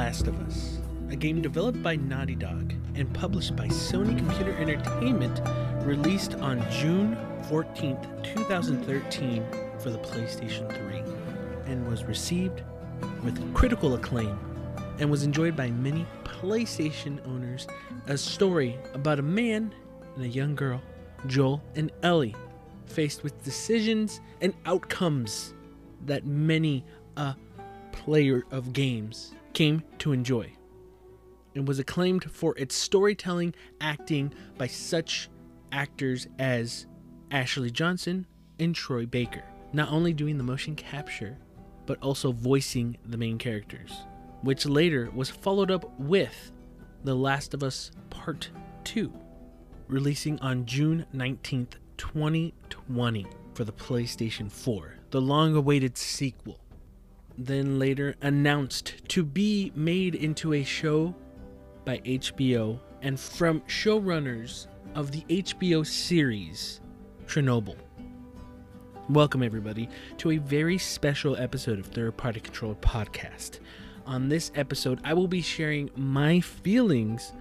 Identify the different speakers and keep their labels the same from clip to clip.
Speaker 1: Last of Us, a game developed by Naughty Dog and published by Sony Computer Entertainment, released on June 14th, 2013 for the PlayStation 3, and was received with critical acclaim and was enjoyed by many PlayStation owners. A story about a man and a young girl, Joel and Ellie, faced with decisions and outcomes that many a player of games came to enjoy. and was acclaimed for its storytelling, acting by such actors as Ashley Johnson and Troy Baker, not only doing the motion capture, but also voicing the main characters, which later was followed up with The Last of Us Part 2, releasing on June 19th, 2020 for the PlayStation 4, the long awaited sequel. Then later announced to be made into a show by HBO and from showrunners of the HBO series Chernobyl. Welcome, everybody, to a very special episode of Third Party Control Podcast. On this episode, I will be sharing my feelings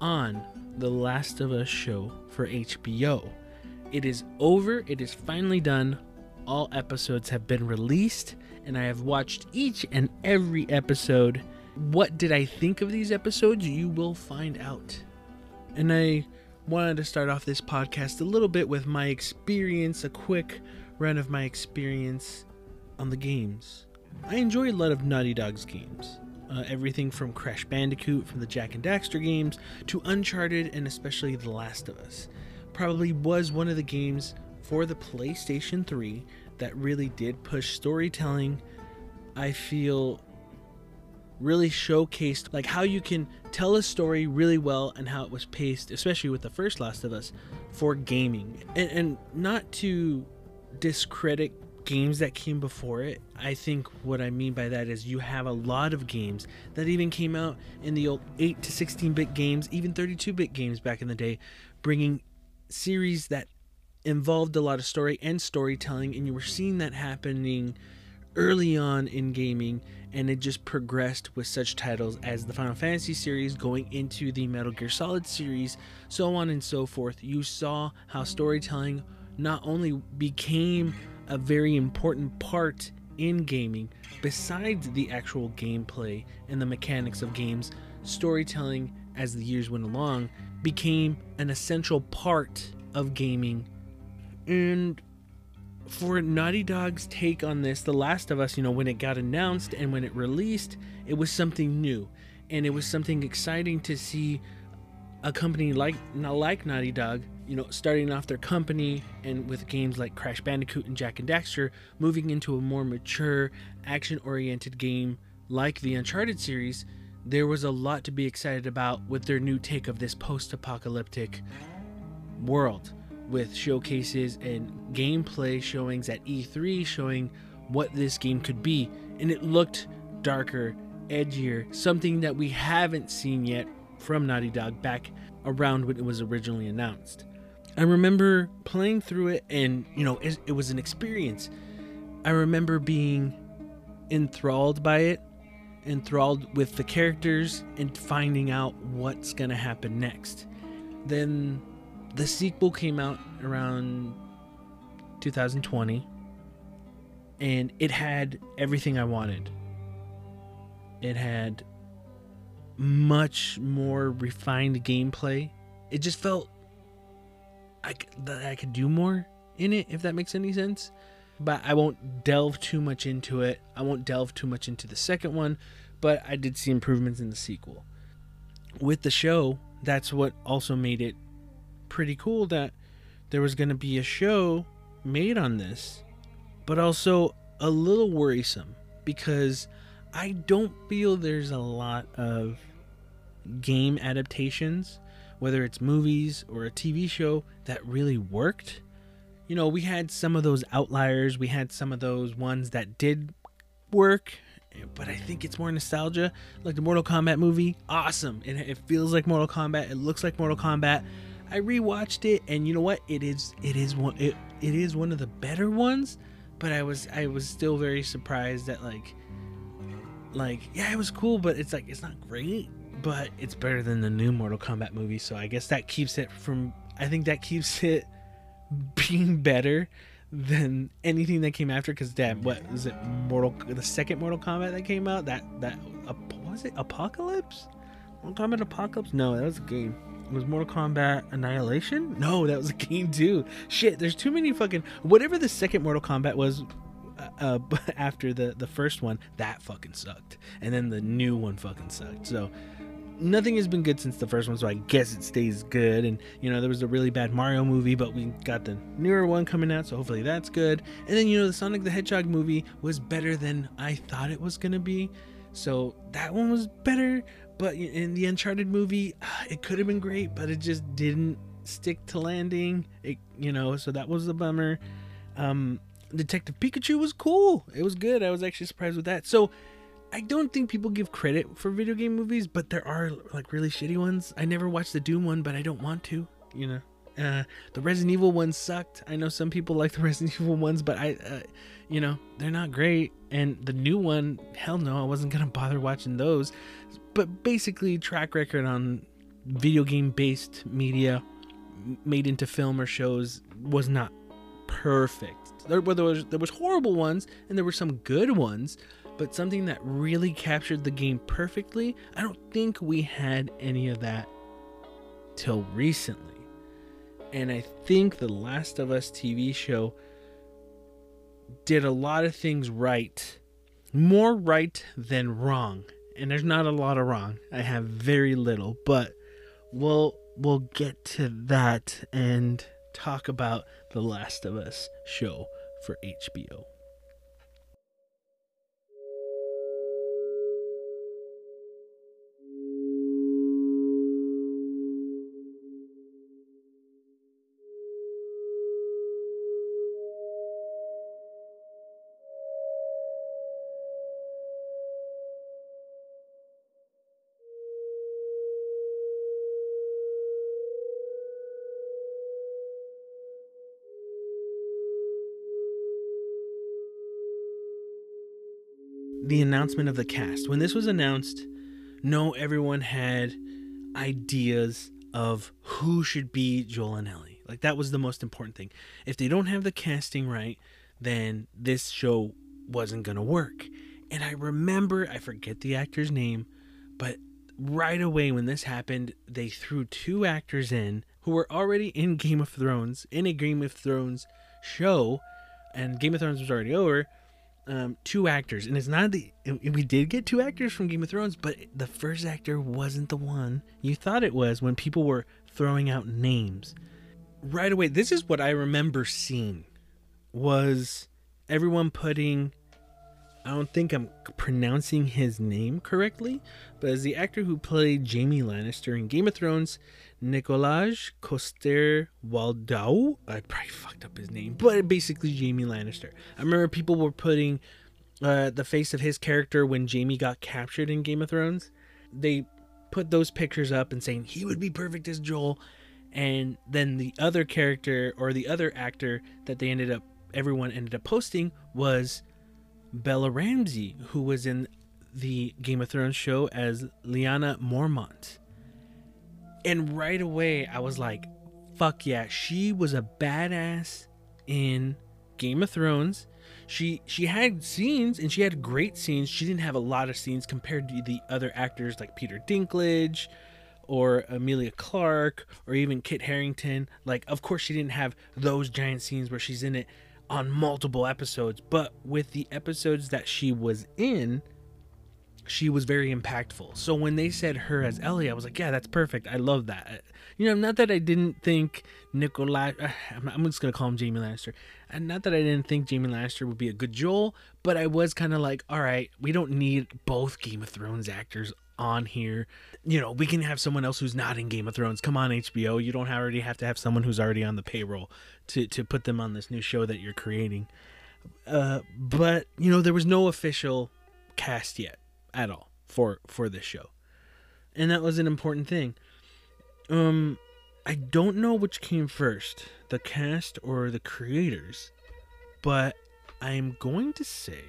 Speaker 1: on The Last of Us show for HBO. It is over, it is finally done. All episodes have been released, and I have watched each and every episode. What did I think of these episodes? You will find out. And I wanted to start off this podcast a little bit with my experience, a quick run of my experience on the games. I enjoy a lot of Naughty Dog's games. Uh, everything from Crash Bandicoot, from the Jak and Daxter games, to Uncharted, and especially The Last of Us. Probably was one of the games for the PlayStation 3 that really did push storytelling. I feel really showcased like how you can tell a story really well and how it was paced, especially with the first Last of Us, for gaming. And, and not to discredit games that came before it. I think what I mean by that is you have a lot of games that even came out in the old 8 to 16 bit games, even 32 bit games back in the day, bringing series that involved a lot of story and storytelling, and you were seeing that happening early on in gaming and it just progressed with such titles as the Final Fantasy series going into the Metal Gear Solid series, so on and so forth. You saw how storytelling not only became a very important part in gaming, besides the actual gameplay and the mechanics of games, storytelling as the years went along became an essential part of gaming. And for Naughty Dog's take on this, The Last of Us, you know, when it got announced and when it released, it was something new. And it was something exciting to see a company like like Naughty Dog, you know, starting off their company and with games like Crash Bandicoot and Jak and Daxter, moving into a more mature, action-oriented game like the Uncharted series, there was a lot to be excited about with their new take of this post-apocalyptic world with showcases and gameplay showings at E3 showing what this game could be. And it looked darker, edgier, something that we haven't seen yet from Naughty Dog back around when it was originally announced. I remember playing through it and, you know, it, it was an experience. I remember being enthralled by it, enthralled with the characters, and finding out what's to happen next. Then the sequel came out around 2020 and it had everything I wanted. It had much more refined gameplay. It just felt I, that I could do more in it, if that makes any sense. But I won't delve too much into it. I won't delve too much into the second one, but I did see improvements in the sequel. With the show, that's what also made it pretty cool that there was going to be a show made on this, but also a little worrisome because I don't feel there's a lot of game adaptations, whether it's movies or a TV show, that really worked. You know, we had some of those outliers, we had some of those ones that did work, but I think it's more nostalgia. Like the Mortal Kombat movie, awesome. It, it feels like Mortal Kombat, it looks like Mortal Kombat I rewatched it, and you know what? It is it is one it, it is one of the better ones. But I was I was still very surprised that like like yeah, it was cool, but it's like it's not great, but it's better than the new Mortal Kombat movie. So I guess that keeps it from. I think that keeps it being better than anything that came after. Because damn, what was it? Mortal the second Mortal Kombat that came out that that was it Apocalypse? Mortal Kombat Apocalypse? No, that was a game. Was Mortal Kombat Annihilation? No, that was a game too. Shit, there's too many fucking whatever the second Mortal Kombat was uh, after the the first one, that fucking sucked, and then the new one fucking sucked. So nothing has been good since the first one, so I guess it stays good. And you know, there was a really bad Mario movie, but we got the newer one coming out, so hopefully that's good. And then you know, the Sonic the Hedgehog movie was better than I thought it was gonna be, so that one was better. But in the Uncharted movie, it could have been great, but it just didn't stick to landing. It, you know, so that was a bummer. Um, Detective Pikachu was cool. It was good. I was actually surprised with that. So I don't think people give credit for video game movies, but there are like really shitty ones. I never watched the Doom one, but I don't want to. You know, uh, the Resident Evil ones sucked. I know some people like the Resident Evil ones, but I, uh, you know, they're not great. And the new one, hell no, I wasn't gonna bother watching those. But basically, track record on video game based media made into film or shows was not perfect. There, there was there was horrible ones and there were some good ones, but something that really captured the game perfectly. I don't think we had any of that till recently. And I think the Last of Us TV show did a lot of things right, more right than wrong. And there's not a lot of wrong. I have very little, but we'll we'll get to that and talk about the Last of Us show for HBO. Announcement of the cast. When this was announced, no, everyone had ideas of who should be Joel and Ellie. Like that was the most important thing. If they don't have the casting right, then this show wasn't gonna work. And I remember, I forget the actor's name, but right away when this happened, they threw two actors in who were already in Game of Thrones, in a Game of Thrones show, and Game of Thrones was already over um, two actors, and it's not the we did get two actors from Game of Thrones, but the first actor wasn't the one you thought it was when people were throwing out names. Right away, this is what I remember seeing was everyone putting I don't think I'm pronouncing his name correctly, but as the actor who played Jaime Lannister in Game of Thrones, Nikolaj Coster Waldau. I probably fucked up his name, but basically Jaime Lannister. I remember people were putting uh, the face of his character when Jaime got captured in Game of Thrones. They put those pictures up and saying he would be perfect as Joel. And then the other character or the other actor that they ended up, everyone ended up posting was Bella Ramsey, who was in the Game of Thrones show as Lyanna Mormont. And right away, I was like, fuck yeah, she was a badass in Game of Thrones. She she had scenes and she had great scenes. She didn't have a lot of scenes compared to the other actors like Peter Dinklage or Emilia Clarke or even Kit Harington. Like of course she didn't have those giant scenes where she's in it on multiple episodes, but with the episodes that she was in, she was very impactful. So when they said her as Ellie, I was like, yeah, that's perfect. I love that. Uh, you know, not that I didn't think Nikolaj, uh, I'm just going to call him Jaime Lannister. And not that I didn't think Jaime Lannister would be a good Joel, but I was kind of like, all right, we don't need both Game of Thrones actors on here. You know, we can have someone else who's not in Game of Thrones. Come on, HBO. You don't already have to have someone who's already on the payroll to, to put them on this new show that you're creating. Uh, but, you know, there was no official cast yet at all for for this show and that was an important thing um i don't know which came first the cast or the creators but i'm going to say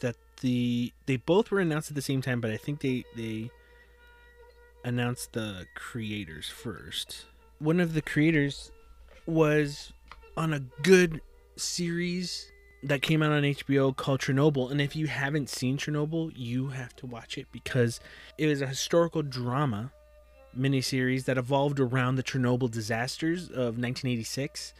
Speaker 1: that the they both were announced at the same time, but I think they they announced the creators first. One of the creators was on a good series that came out on HBO called Chernobyl. And if you haven't seen Chernobyl, you have to watch it because it was a historical drama miniseries that evolved around the Chernobyl disasters of 1986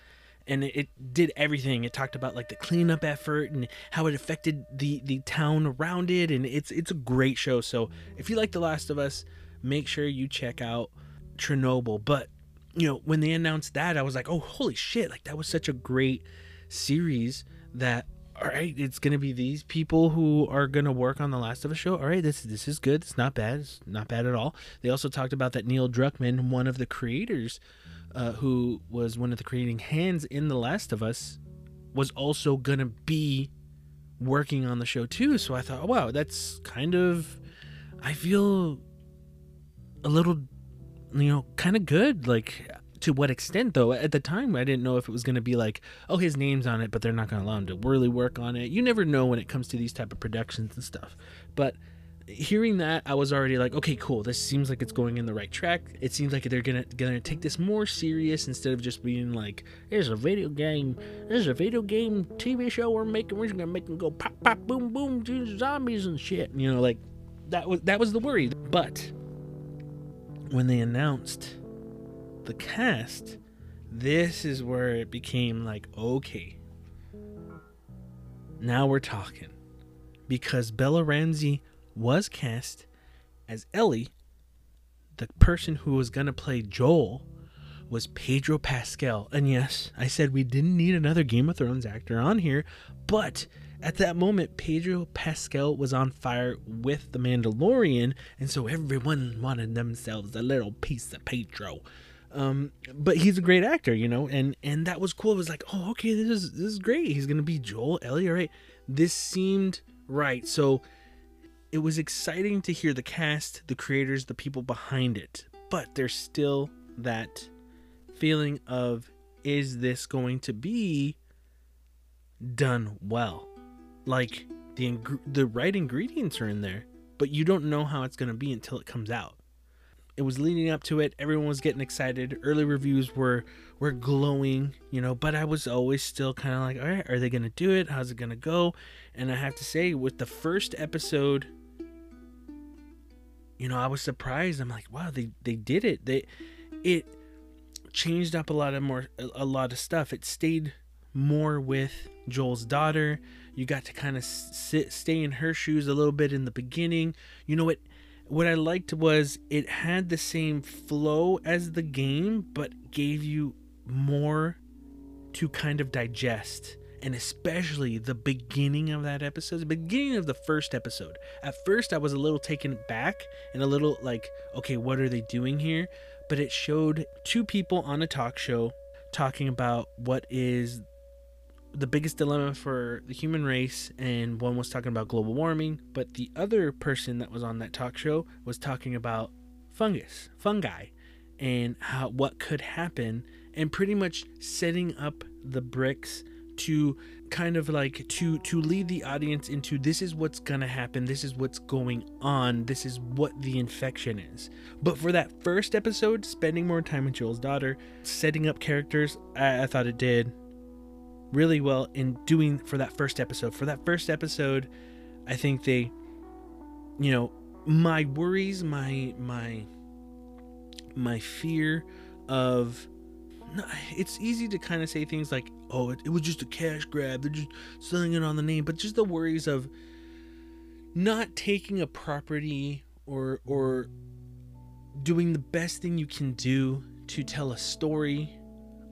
Speaker 1: and it, did everything it talked about like the cleanup effort and how it affected the the town around it and it's it's a great show so if you like the last of us make sure you check out chernobyl but you know when they announced that i was like oh holy shit like that was such a great series that all right, it's gonna be these people who are gonna work on the Last of Us show. All right, this this is good. It's not bad. It's not bad at all. They also talked about that Neil Druckmann, one of the creators, uh, who was one of the creating hands in the Last of Us, was also gonna be working on the show too. So I thought, wow, that's kind of. I feel a little, you know, kind of good. Like to what extent though? At the time i didn't know if it was going to be like oh his name's on it but they're not going to allow him to really work on it. You never know when it comes to these type of productions and stuff. But hearing that i was already like okay cool this seems like it's going in the right track. It seems like they're gonna gonna take this more serious instead of just being like there's a video game there's a video game tv show we're making we're just gonna make them go pop pop boom boom zombies and shit. You know like that was that was the worry. But when they announced the cast, this is where it became like, okay, now we're talking. Because Bella Ramsey was cast as Ellie, the person who was going to play Joel was Pedro Pascal. And yes, I said we didn't need another Game of Thrones actor on here, but at that moment, Pedro Pascal was on fire with The Mandalorian, and so everyone wanted themselves a little piece of Pedro. Um, but he's a great actor, you know, and and that was cool. It was like, oh, okay, this is this is great. He's gonna be Joel Ellie, right. This seemed right. So it was exciting to hear the cast, the creators, the people behind it. But there's still that feeling of is this going to be done well? Like the the right ingredients are in there, but you don't know how it's going to be until it comes out. It was leading up to it. Everyone was getting excited. Early reviews were were glowing you know but i was always still kind of like all right are they gonna do it? How's it gonna go? And i have to say with the first episode you know i was surprised. I'm like wow they they did it. They it changed up a lot of more a lot of stuff. It stayed more with joel's daughter you got to kind of sit stay in her shoes a little bit in the beginning you know it what I liked was it had the same flow as the game, but gave you more to kind of digest. And especially the beginning of that episode, the beginning of the first episode. At first, I was a little taken back and a little like, okay, what are they doing here? But it showed two people on a talk show talking about what is the biggest dilemma for the human race, and one was talking about global warming, but the other person that was on that talk show was talking about fungus, fungi, and how what could happen, and pretty much setting up the bricks to kind of like to to lead the audience into this is what's gonna happen this is what's going on this is what the infection is. But for that first episode spending more time with joel's daughter setting up characters i, I thought it did really well in doing for that first episode. For that first episode, I think they, you know, my worries, my my my fear of it's easy to kind of say things like oh it, it, was just a cash grab they're just selling it on the name but just the worries of not taking a property or or doing the best thing you can do to tell a story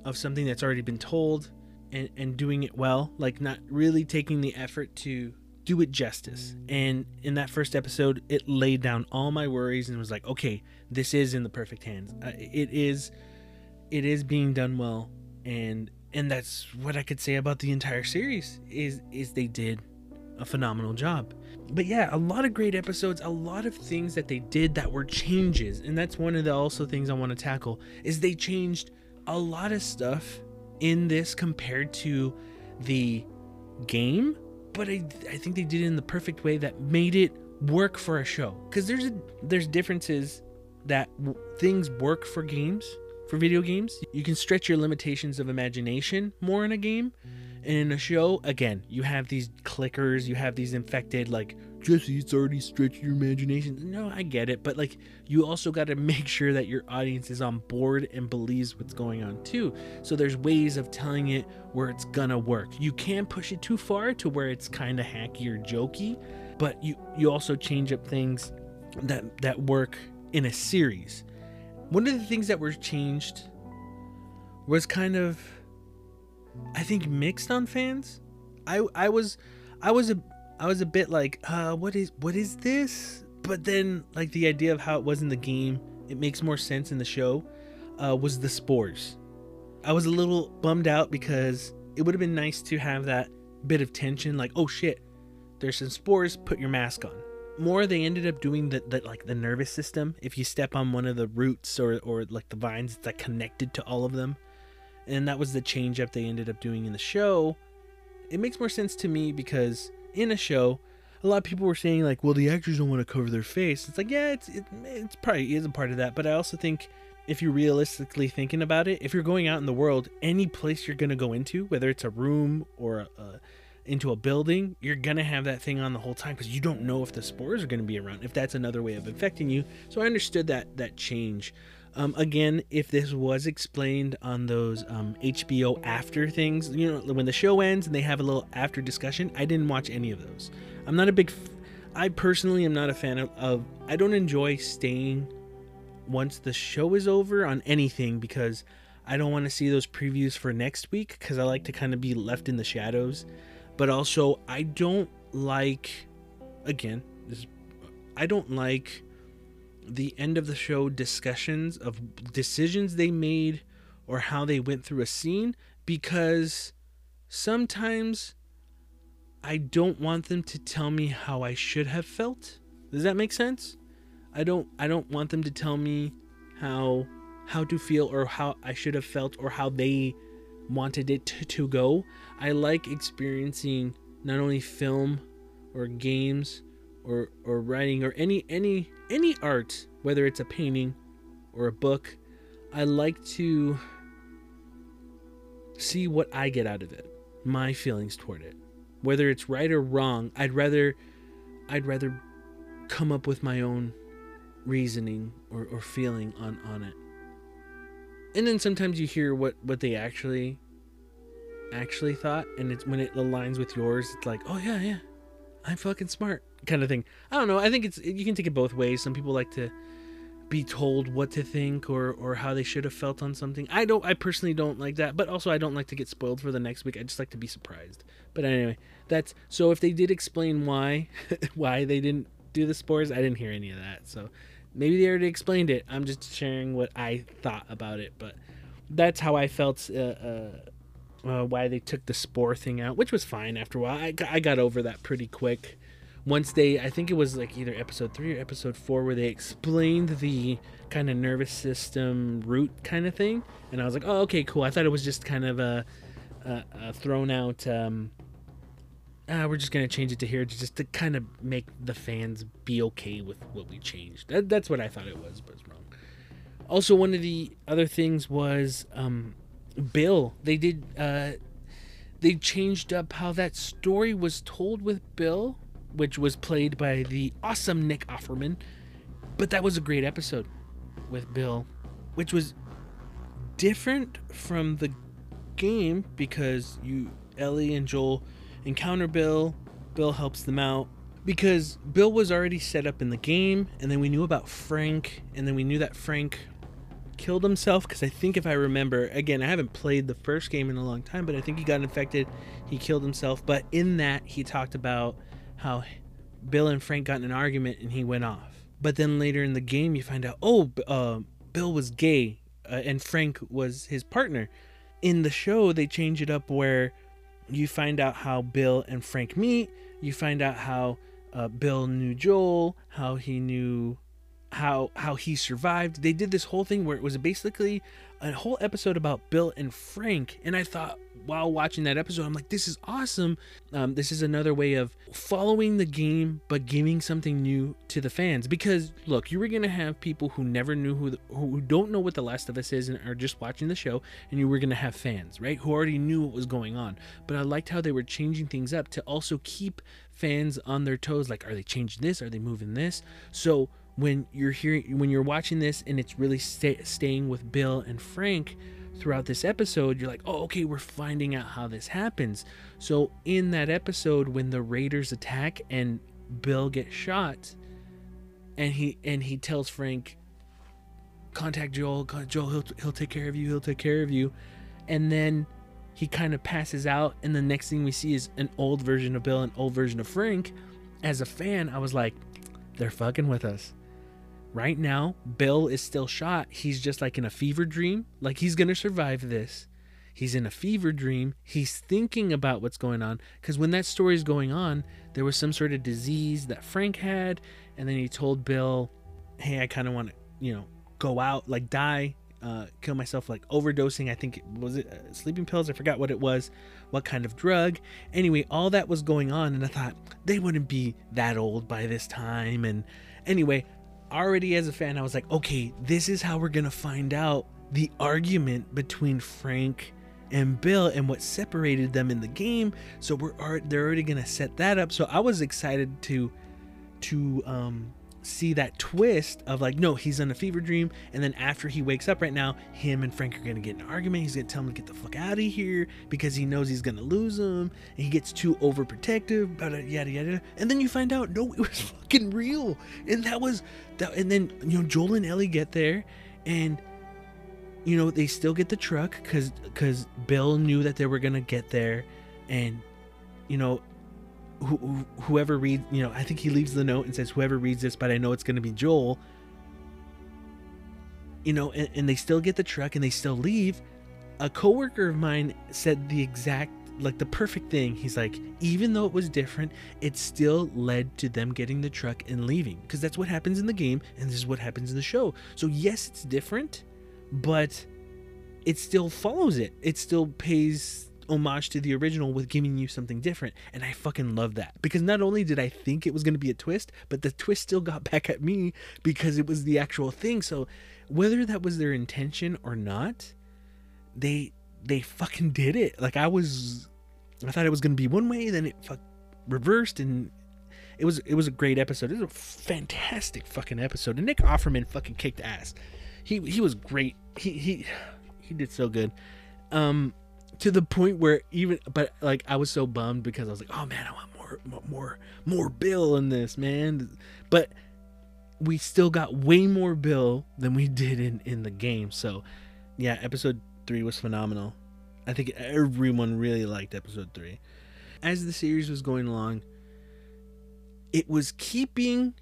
Speaker 1: of something that's already been told and, and doing it well, like not really taking the effort to do it justice. And in that first episode, it laid down all my worries and was like, okay, this is in the perfect hands. It is, it is being done well, and and that's what I could say about the entire series is is they did a phenomenal job. But yeah, a lot of great episodes, a lot of things that they did that were changes, and that's one of the also things I want to tackle is they changed a lot of stuff in this compared to the game, but I I think they did it in the perfect way that made it work for a show. Because there's a, there's differences that w- things work for games, for video games. You can stretch your limitations of imagination more in a game. And in a show, again, you have these clickers, you have these infected, like, Jesse, it's already stretched your imagination. No, I get it. But, like, you also got to make sure that your audience is on board and believes what's going on, too. So there's ways of telling it where it's gonna work. You can push it too far to where it's kind of hacky or jokey, but you, you also change up things that, that work in a series. One of the things that were changed was kind of I think mixed on fans. I I was I was a I was a bit like, uh what is what is this? But then like the idea of how it was in the game, it makes more sense in the show. Uh was the spores. I was a little bummed out because it would have been nice to have that bit of tension like, oh shit, there's some spores, put your mask on more they ended up doing the, the like the nervous system if you step on one of the roots or or like the vines it's like connected to all of them and that was the change up they ended up doing in the show it makes more sense to me because in a show a lot of people were saying like well the actors don't want to cover their face it's like yeah it's it, it's probably is a part of that but i also think if you're realistically thinking about it if you're going out in the world any place you're to go into whether it's a room or a, a into a building, you're gonna have that thing on the whole time because you don't know if the spores are gonna be around. If that's another way of infecting you, so I understood that that change. Um, again, if this was explained on those um, HBO after things, you know, when the show ends and they have a little after discussion, I didn't watch any of those. I'm not a big. F- I personally am not a fan of, of. I don't enjoy staying once the show is over on anything because I don't want to see those previews for next week because I like to kind of be left in the shadows but also I don't like again this I don't like the end of the show discussions of decisions they made or how they went through a scene because sometimes I don't want them to tell me how I should have felt. Does that make sense? I don't I don't want them to tell me how how to feel or how I should have felt or how they wanted it to, to go. I like experiencing not only film or games or or writing or any any any art, whether it's a painting or a book. I like to see what I get out of it, my feelings toward it. Whether it's right or wrong, I'd rather I'd rather come up with my own reasoning or, or feeling on, on it and then sometimes you hear what what they actually actually thought and it's when it aligns with yours it's like oh yeah yeah i'm fucking smart kind of thing. I don't know i think it's you can take it both ways. Some people like to be told what to think or or how they should have felt on something. I don't i personally don't like that but also i don't like to get spoiled for the next week. I just like to be surprised. But anyway that's so if they did explain why why they didn't do the spores i didn't hear any of that. So maybe they already explained it. I'm just sharing what i thought about it but that's how i felt uh, uh, uh, why they took the spore thing out, which was fine after a while. I, I got over that pretty quick. Once they, I think it was like either episode three or episode four, where they explained the kind of nervous system root kind of thing, and I was like, oh, okay, cool. I thought it was just kind of a, a, a thrown out. Um, ah, we're just gonna change it to here, just to kind of make the fans be okay with what we changed. That, that's what I thought it was, but it's wrong. Also, one of the other things was um, Bill. They did. Uh, they changed up how that story was told with Bill, which was played by the awesome Nick Offerman. But that was a great episode with Bill, which was different from the game because you Ellie and Joel encounter Bill. Bill helps them out because Bill was already set up in the game, and then we knew about Frank, and then we knew that Frank killed himself because I think if I remember, again, I haven't played the first game in a long time, but I think he got infected. He killed himself. But in that, he talked about how Bill and Frank got in an argument and he went off. But then later in the game, you find out, oh, uh, Bill was gay uh, and Frank was his partner. In the show, they change it up where you find out how Bill and Frank meet. You find out how uh, Bill knew Joel, how he knew how how he survived. They did this whole thing where it was basically a whole episode about Bill and Frank, and I thought, while watching that episode, I'm like, this is awesome. Um, this is another way of following the game, but giving something new to the fans. Because look, you were gonna have people who never knew who, the, who don't know what The Last of Us is and are just watching the show, and you were gonna have fans, right, who already knew what was going on. But I liked how they were changing things up to also keep fans on their toes. Like, are they changing this? Are they moving this? So when you're hearing, when you're watching this, and it's really stay, staying with Bill and Frank throughout this episode, you're like, oh, okay, we're finding out how this happens. So, in that episode, when the Raiders attack and Bill gets shot, and he and he tells Frank, contact Joel, Joel, he'll he'll take care of you, he'll take care of you, and then he kind of passes out, and the next thing we see is an old version of Bill, an old version of Frank. As a fan, I was like, they're fucking with us right now, Bill is still shot. He's just like in a fever dream. Like he's going to survive this. He's in a fever dream. He's thinking about what's going on. Because when that story is going on, there was some sort of disease that Frank had. And then he told Bill, hey, I kind of want to, you know, go out, like die, uh, kill myself, like overdosing. I think it was it uh, sleeping pills. I forgot what it was, what kind of drug. Anyway, all that was going on. And I thought they wouldn't be that old by this time. And anyway, already as a fan, I was like, okay, this is how we're gonna find out the argument between Frank and Bill and what separated them in the game. So we're they're already gonna set that up. So I was excited to to um see that twist of like, no, he's in a fever dream, and then after he wakes up right now, him and Frank are gonna get in an argument. He's gonna tell him to get the fuck out of here because he knows he's gonna lose him, and he gets too overprotective, uh, yada yada yada. And then you find out, no, it was fucking real, and that was that. And then you know, Joel and Ellie get there, and you know they still get the truck because because Bill knew that they were gonna get there, and you know who, whoever reads, you know, I think he leaves the note and says, whoever reads this, but I know it's going to be Joel. You know, and, and, they still get the truck and they still leave. A coworker of mine said the exact, like the perfect thing. He's like, even though it was different, it still led to them getting the truck and leaving because that's what happens in the game and this is what happens in the show. So, yes, it's different, but it still follows it. It still pays homage to the original with giving you something different. And I fucking love that. Because not only did I think it was going to be a twist, but the twist still got back at me because it was the actual thing. So whether that was their intention or not, they they fucking did it. Like I was I thought it was going to be one way, then it fuck reversed and it was it was a great episode. It was a fantastic fucking episode. And Nick Offerman fucking kicked ass. He he was great. He he he did so good. Um to the point where even but like I was so bummed because I was like, oh man, I want more more more Bill in this, man. But we still got way more Bill than we did in in the game. So yeah, episode three was phenomenal. I think everyone really liked episode three. As the series was going along, it was keeping.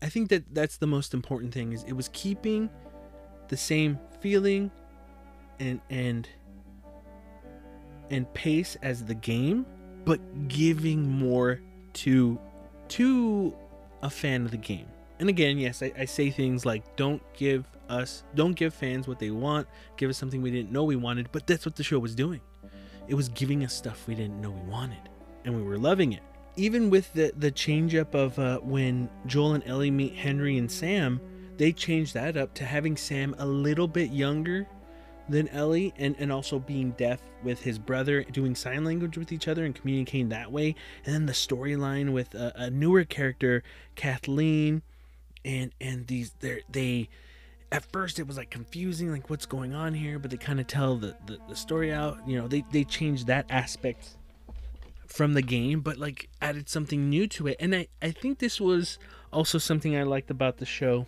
Speaker 1: I think that that's the most important thing is it was keeping the same feeling and and and pace as the game, but giving more to to a fan of the game. And again, yes, I, I, say things like don't give us don't give fans what they want, give us something we didn't know we wanted, but that's what the show was doing. It was giving us stuff we didn't know we wanted, and we were loving it. Even with the the change up of uh, when Joel and Ellie meet Henry and Sam, they changed that up to having Sam a little bit younger than Ellie and, and also being deaf with his brother, doing sign language with each other and communicating that way. And then the storyline with a, a, newer character, Kathleen, and and these they at first it was like confusing, like what's going on here, but they kind of tell the, the, the story out. You know, they, they changed that aspect from the game, but like added something new to it. And I, I think this was also something I liked about the show.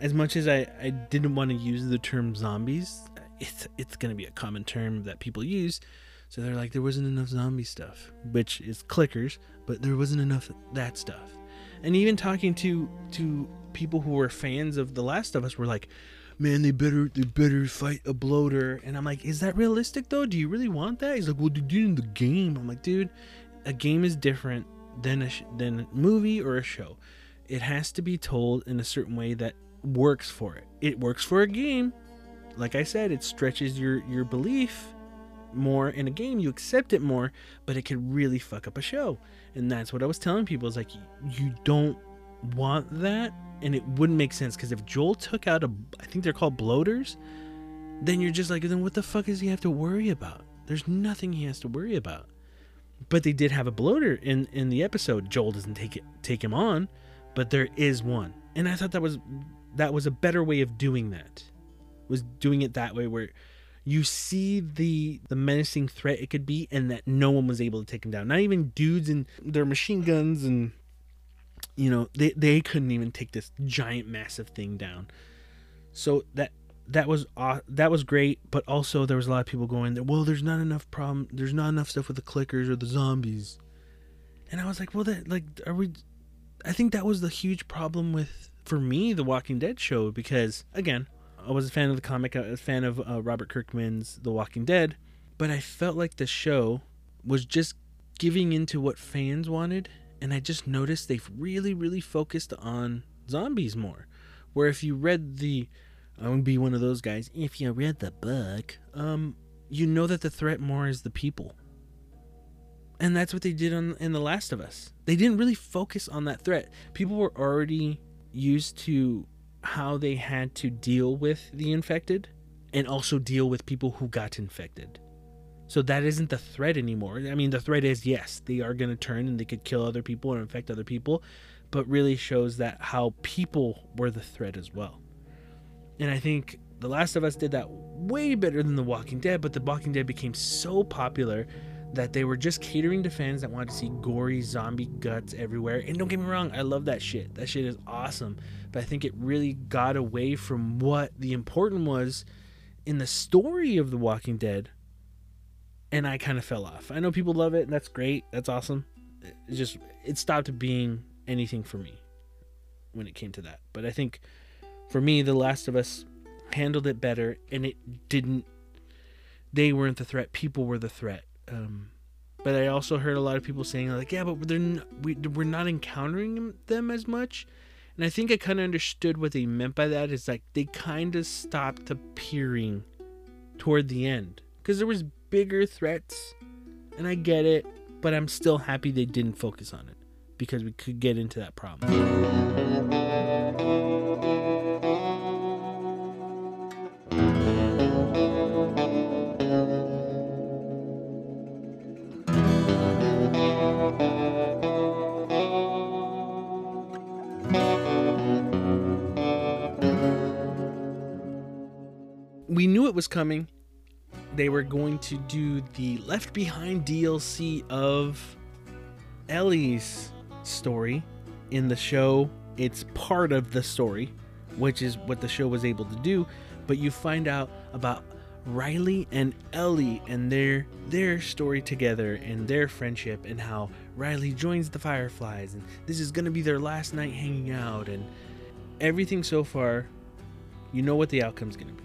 Speaker 1: As much as I, I didn't want to use the term zombies, it's it's gonna be a common term that people use. So they're like, there wasn't enough zombie stuff, which is clickers, but there wasn't enough that stuff. And even talking to to people who were fans of The Last of Us were like, man, they better they better fight a bloater. And I'm like, is that realistic though? Do you really want that? He's like, well, they did in the game. I'm like, dude, a game is different than a sh- than a movie or a show. It has to be told in a certain way that works for it. It works for a game, like I said, it stretches your your belief more in a game, you accept it more, but it could really fuck up a show. And that's what I was telling people is like you don't want that and it wouldn't make sense because if Joel took out a I think they're called bloaters, then you're just like then what the fuck does he have to worry about? There's nothing he has to worry about. But they did have a bloater in in the episode. Joel doesn't take it take him on, but there is one. And I thought that was that was a better way of doing that. Was doing it that way where you see the the menacing threat it could be and that no one was able to take him down. Not even dudes and their machine guns and you know, they they couldn't even take this giant massive thing down. So that that was uh, that was great, but also there was a lot of people going, "Well, there's not enough problem. There's not enough stuff with the clickers or the zombies." And I was like, "Well, that like are we I think that was the huge problem with for me the Walking Dead show because again, I was a fan of the comic, was a fan of uh, Robert Kirkman's The Walking Dead, but I felt like the show was just giving into what fans wanted, and I just noticed they've really, really focused on zombies more. Where if you read the, I would be one of those guys. If you read the book, um, you know that the threat more is the people and that's what they did on in the last of us they didn't really focus on that threat people were already used to how they had to deal with the infected and also deal with people who got infected. So that isn't the threat anymore. I mean the threat is yes they are going to turn and they could kill other people and infect other people but really shows that how people were the threat as well. And i think the last of us did that way better than the walking dead but the walking dead became so popular that they were just catering to fans that wanted to see gory zombie guts everywhere. And don't get me wrong, I love that shit. That shit is awesome. But I think it really got away from what the important was in the story of The Walking Dead. And I kind of fell off. I know people love it, and that's great. That's awesome. It just it stopped being anything for me when it came to that. But I think for me, The Last of Us handled it better, and it didn't. They weren't the threat. People were the threat um, but I also heard a lot of people saying like, yeah, but they're n- we, we're not encountering them as much. And I think I kind of understood what they meant by that. Is like they kind of stopped appearing toward the end because there was bigger threats, and I get it, but I'm still happy they didn't focus on it because we could get into that problem. Was coming. They were going to do the Left Behind DLC of Ellie's story in the show. It's part of the story, which is what the show was able to do. But you find out about Riley and Ellie and their their story together and their friendship and how Riley joins the Fireflies and this is gonna be their last night hanging out and everything so far. You know what the outcome's gonna be.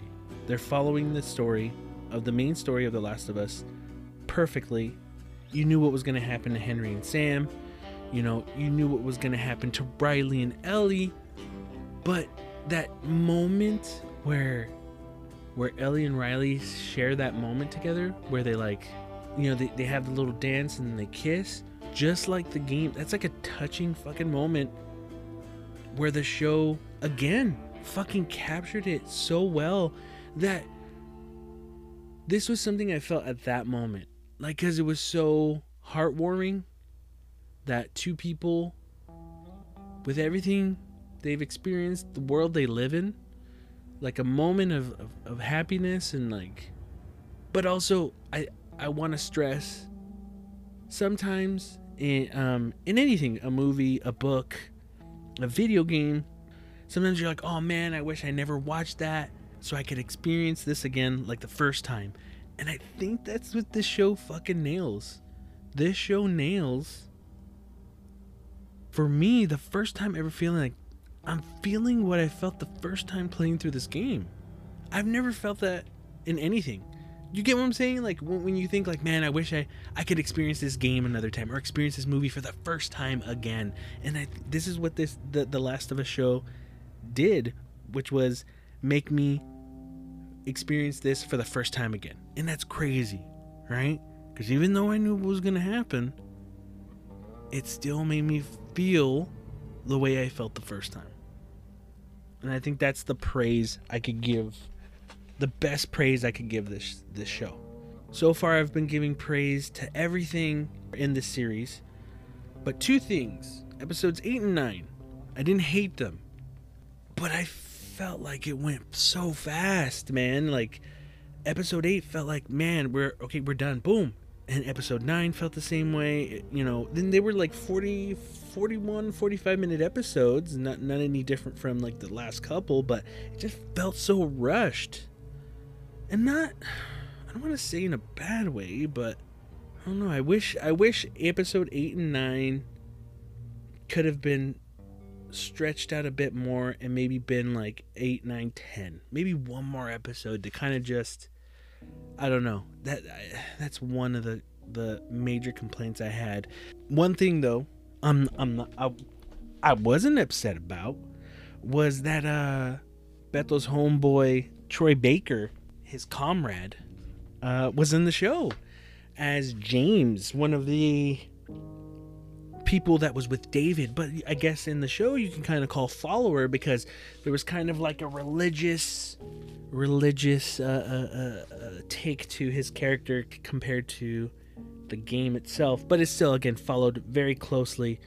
Speaker 1: They're following the story of the main story of The Last of Us perfectly. You knew what was going to happen to Henry and Sam. You know, you knew what was going to happen to Riley and Ellie. But that moment where where Ellie and Riley share that moment together where they like you know they, they have the little dance and they kiss just like the game that's like a touching fucking moment where the show again fucking captured it so well that this was something I felt at that moment. Like, because it was so heartwarming that two people, with everything they've experienced, the world they live in, like a moment of, of, of happiness and like, but also, I, I want to stress sometimes in, um, in anything, a movie, a book, a video game, sometimes you're like, oh man, I wish I never watched that so I could experience this again like the first time. And I think that's what this show fucking nails. This show nails for me the first time ever feeling like I'm feeling what I felt the first time playing through this game. I've never felt that in anything. You get what I'm saying? Like when, you think like, man, I wish I I could experience this game another time or experience this movie for the first time again. And I this is what this the the Last of Us show did, which was make me experience this for the first time again. And that's crazy, right? Because even though I knew what was going to happen, it still made me feel the way I felt the first time. And I think that's the praise I could give, the best praise I could give this this show. So far, I've been giving praise to everything in this series, but two things: episodes eight and nine, I didn't hate them, but I felt like it went so fast, man. Like episode eight felt like, man, we're okay, we're done. Boom. And episode 9 felt the same way. You know, then they were like 40, 41, 45 minute episodes. Not, not any different from like the last couple, but it just felt so rushed. And not, I don't want to say in a bad way, but I don't know. I wish, I wish episode 8 and 9 could have been stretched out a bit more and maybe been like 8 9 10 maybe one more episode to kind of just I don't know. That that's one of the the major complaints I had. One thing though, I'm I'm not I, I wasn't upset about was that uh Beto's homeboy Troy Baker, his comrade, uh, was in the show as James, one of the people that was with David, but I guess in the show you can kind of call follower because there was kind of like a religious religious uh, uh, uh, take to his character compared to the game itself, but it still again followed very closely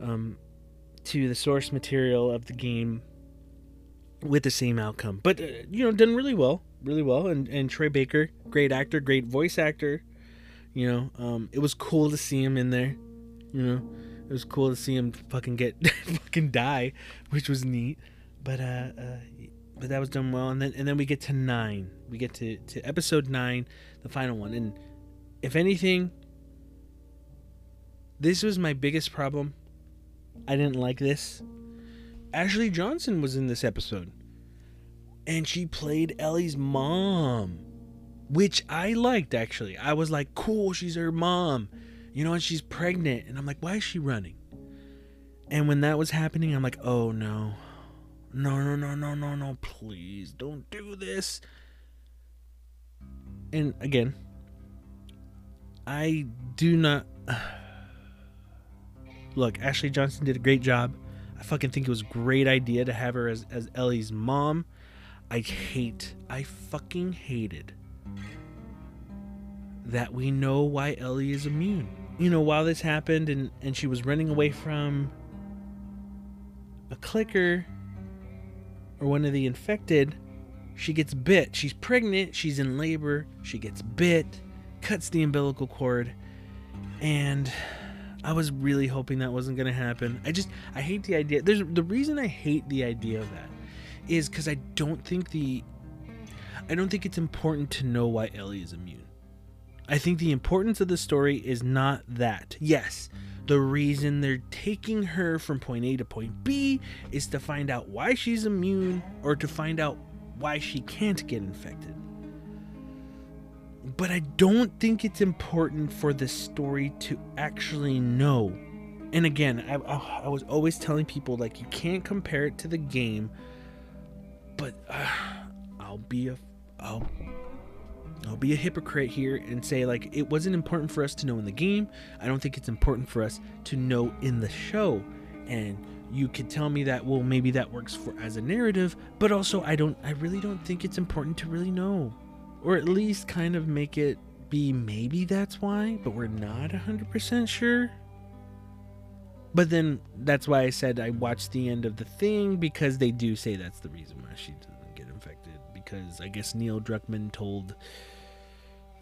Speaker 1: um, to the source material of the game with the same outcome. But uh, you know, done really well, really well. And and Troy Baker, great actor, great voice actor. You know, um, it was cool to see him in there. You know, it was cool to see him fucking get fucking die, which was neat. But uh, uh but that was done well. And then and then we get to nine. We get to to episode nine, the final one. And if anything, this was my biggest problem. I didn't like this. Ashley Johnson was in this episode. And she played Ellie's mom, which I liked actually. I was like, cool, she's her mom. You know, and she's pregnant. And I'm like, why is she running? And when that was happening, I'm like, oh no no, no, no, no, no, no, please don't do this. And again, I do not. Look, Ashley Johnson did a great job. I fucking think it was a great idea to have her as, as Ellie's mom. I hate, I fucking hated that we know why Ellie is immune. You know, while this happened and, and she was running away from a clicker or one of the infected, she gets bit. She's pregnant, she's in labor, she gets bit, cuts the umbilical cord, and I was really hoping that wasn't going to happen. I just I hate the idea. There's the reason I hate the idea of that is cuz I don't think the I don't think it's important to know why Ellie is immune. I think the importance of the story is not that. Yes, the reason they're taking her from point A to point B is to find out why she's immune or to find out why she can't get infected. But I don't think it's important for the story to actually know. And again, I, I was always telling people like you can't compare it to the game, but uh, I'll be a I'll I'll be a hypocrite here and say like it wasn't important for us to know in the game. I don't think it's important for us to know in the show. And you could tell me that well maybe that works for as a narrative, but also I don't I really don't think it's important to really know. Or at least kind of make it be maybe that's why, but we're not 100% sure. But then that's why I said I watched the end of the thing because they do say that's the reason why she infected because I guess Neil Druckmann told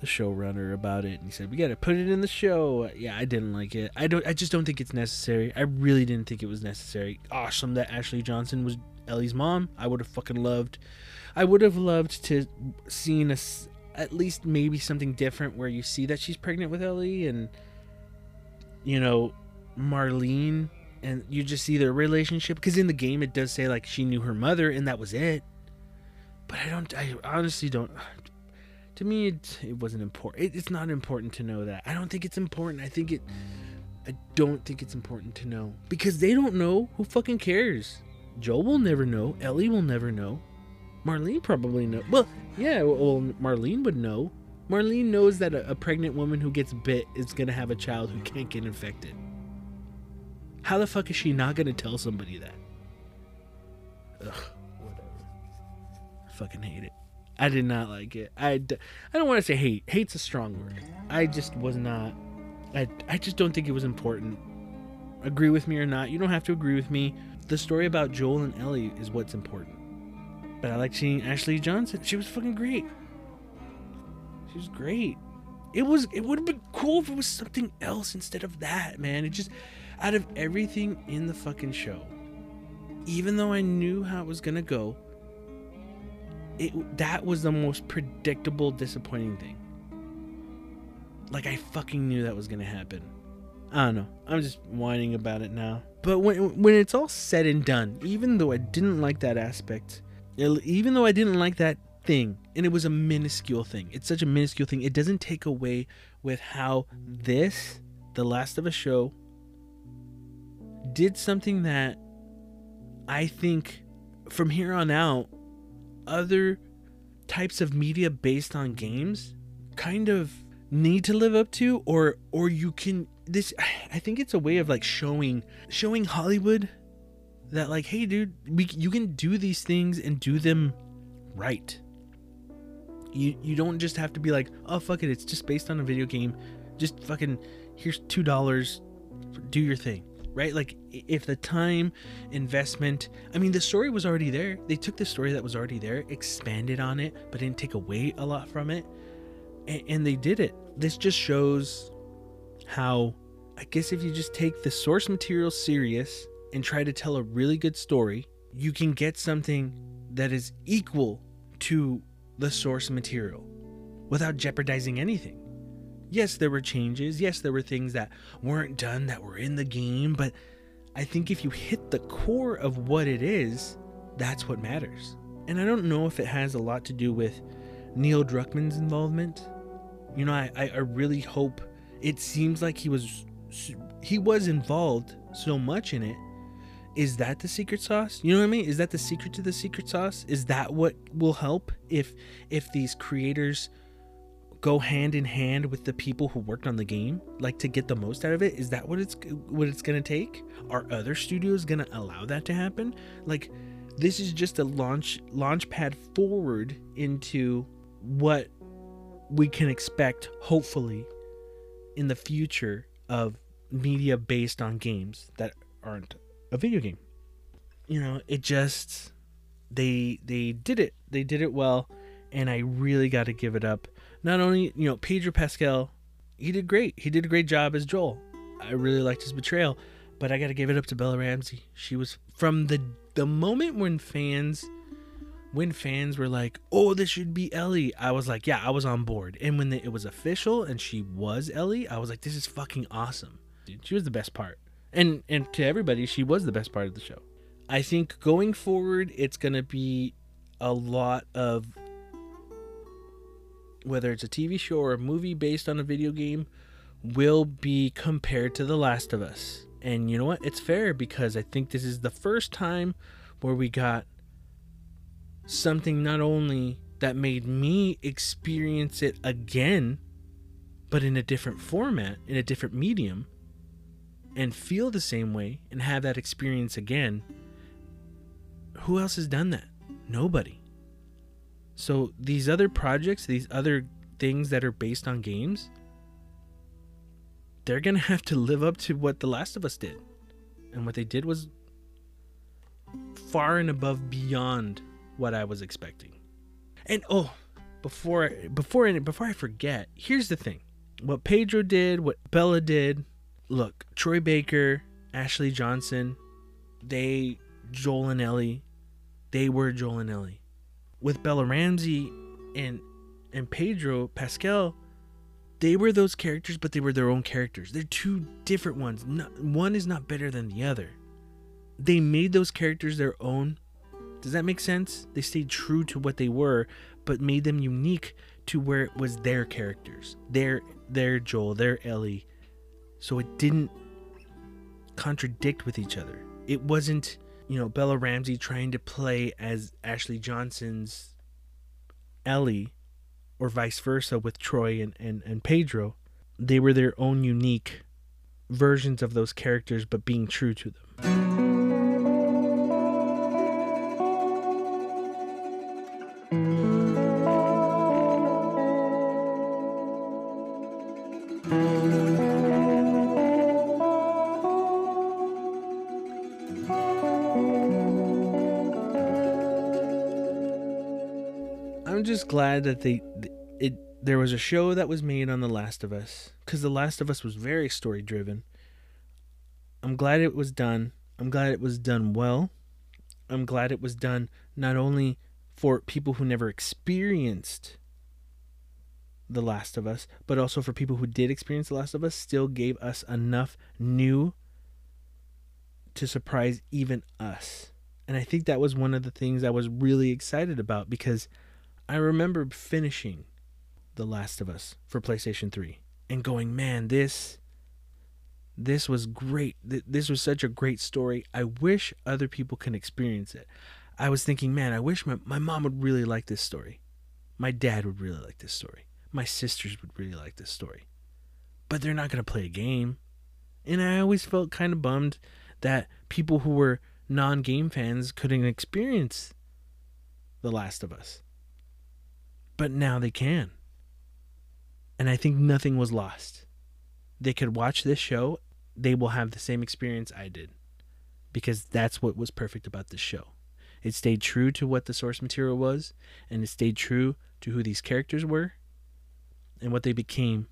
Speaker 1: the showrunner about it and he said we got to put it in the show. Yeah i didn't like it. I don't i just don't think it's necessary. I really didn't think it was necessary. Awesome that ashley johnson was ellie's mom. I would have fucking loved i would have loved to seen a, at least maybe something different where you see that she's pregnant with ellie and you know marlene and you just see their relationship because in the game it does say like she knew her mother and that was it but i don't i honestly don't to me it, it wasn't important it, it's not important to know that. I don't think it's important. I think it i don't think it's important to know. Because they don't know. Who fucking cares? Joel will never know. Ellie will never know. Marlene probably know well yeah well marlene would know. Marlene knows that a, a pregnant woman who gets bit is gonna have a child who can't get infected. How the fuck is she not gonna tell somebody that? Ugh, fucking hate it. I did not like it. I, d- I don't want to say hate. Hate's a strong word. I just was not. I, I just don't think it was important. Agree with me or not, you don't have to agree with me. The story about Joel and Ellie is what's important. But I like seeing Ashley Johnson. She was fucking great. She was great. It was. It would have been cool if it was something else instead of that, man. It just out of everything in the fucking show, even though I knew how it was gonna go, it that was the most predictable, disappointing thing. Like I fucking knew that was gonna happen. I don't know. I'm just whining about it now. But when when it's all said and done, even though I didn't like that aspect, even though I didn't like that thing, and it was a minuscule thing, it's such a minuscule thing. It doesn't take away with how this, The Last of a show, did something that I think from here on out, other types of media based on games kind of need to live up to or or you can this I think it's a way of like showing showing Hollywood that like hey dude we you can do these things and do them right. You you don't just have to be like, "Oh fuck it, it's just based on a video game. Just fucking here's $2, do your thing." Right? Like if the time investment, I mean the story was already there. They took the story that was already there, expanded on it, but didn't take away a lot from it. And, and they did it. This just shows how I guess if you just take the source material serious and try to tell a really good story, you can get something that is equal to the source material without jeopardizing anything. Yes, there were changes. Yes, there were things that weren't done that were in the game, but I think if you hit the core of what it is, that's what matters. And I don't know if it has a lot to do with Neil Druckmann's involvement. You know, I, I really hope it seems like he was he was involved so much in it is that the secret sauce you know what i mean is that the secret to the secret sauce is that what will help if if these creators go hand in hand with the people who worked on the game like to get the most out of it is that what it's what it's gonna take are other studios gonna allow that to happen like this is just a launch launch pad forward into what we can expect hopefully in the future of media based on games that aren't a video game. You know, it just they they did it. They did it well and I really got to give it up. Not only, you know, Pedro Pascal, he did great. He did a great job as Joel. I really liked his betrayal, but I got to give it up to Bella Ramsey. She was from the the moment when fans when fans were like, "Oh, this should be Ellie," I was like, "Yeah, I was on board." And when the, it was official and she was Ellie, I was like, "This is fucking awesome." Dude, she was the best part, and and to everybody, she was the best part of the show. I think going forward, it's gonna be a lot of whether it's a TV show or a movie based on a video game, will be compared to The Last of Us. And you know what? It's fair because I think this is the first time where we got something not only that made me experience it again, but in a different format, in a different medium, and feel the same way and have that experience again. Who else has done that? Nobody. So these other projects, these other things that are based on games, they're going to have to live up to what The Last of Us did. And what they did was far and above beyond what I was expecting. And oh, before before before I forget, here's the thing. What Pedro did, what Bella did, look, Troy Baker, Ashley Johnson, they Joel and Ellie, they were Joel and Ellie with Bella Ramsey and and Pedro Pascal, they were those characters, but they were their own characters. They're two different ones. One is not better than the other. They made those characters their own. Does that make sense? They stayed true to what they were, but made them unique to where it was their characters. Their their Joel, their Ellie. So it didn't contradict with each other. It wasn't you know, Bella Ramsey trying to play as Ashley Johnson's Ellie or vice versa with Troy and, and, and Pedro. They were their own unique versions of those characters, but being true to them. I'm just glad that they it there was a show that was made on The Last of Us cuz The Last of Us was very story driven. I'm glad it was done. I'm glad it was done well. I'm glad it was done not only for people who never experienced The Last of Us, but also for people who did experience The Last of Us still gave us enough new to surprise even us. And I think that was one of the things I was really excited about because I remember finishing The Last of Us for PlayStation 3 and going, "Man, this this was great. This was such a great story. I wish other people can experience it." I was thinking, "Man, I wish my, my mom would really like this story. My dad would really like this story. My sisters would really like this story." But they're not going to play a game. And I always felt kind of bummed that people who were non-game fans couldn't experience The Last of Us but now they can. And I think nothing was lost. They could watch this show, they will have the same experience I did. Because that's what was perfect about this show. It stayed true to what the source material was, and it stayed true to who these characters were and what they became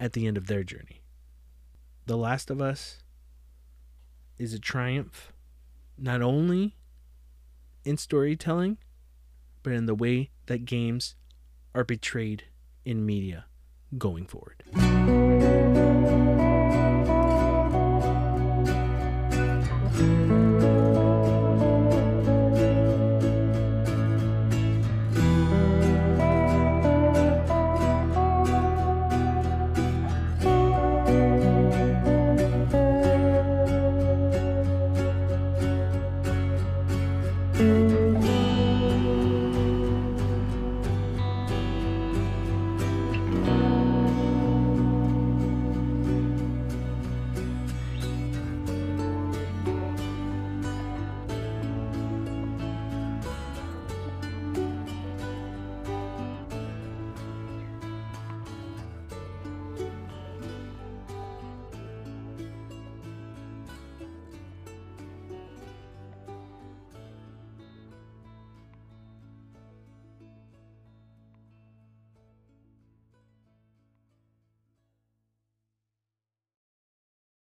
Speaker 1: at the end of their journey. The Last of Us is a triumph, not only in storytelling, but in the way that games are portrayed in media going forward.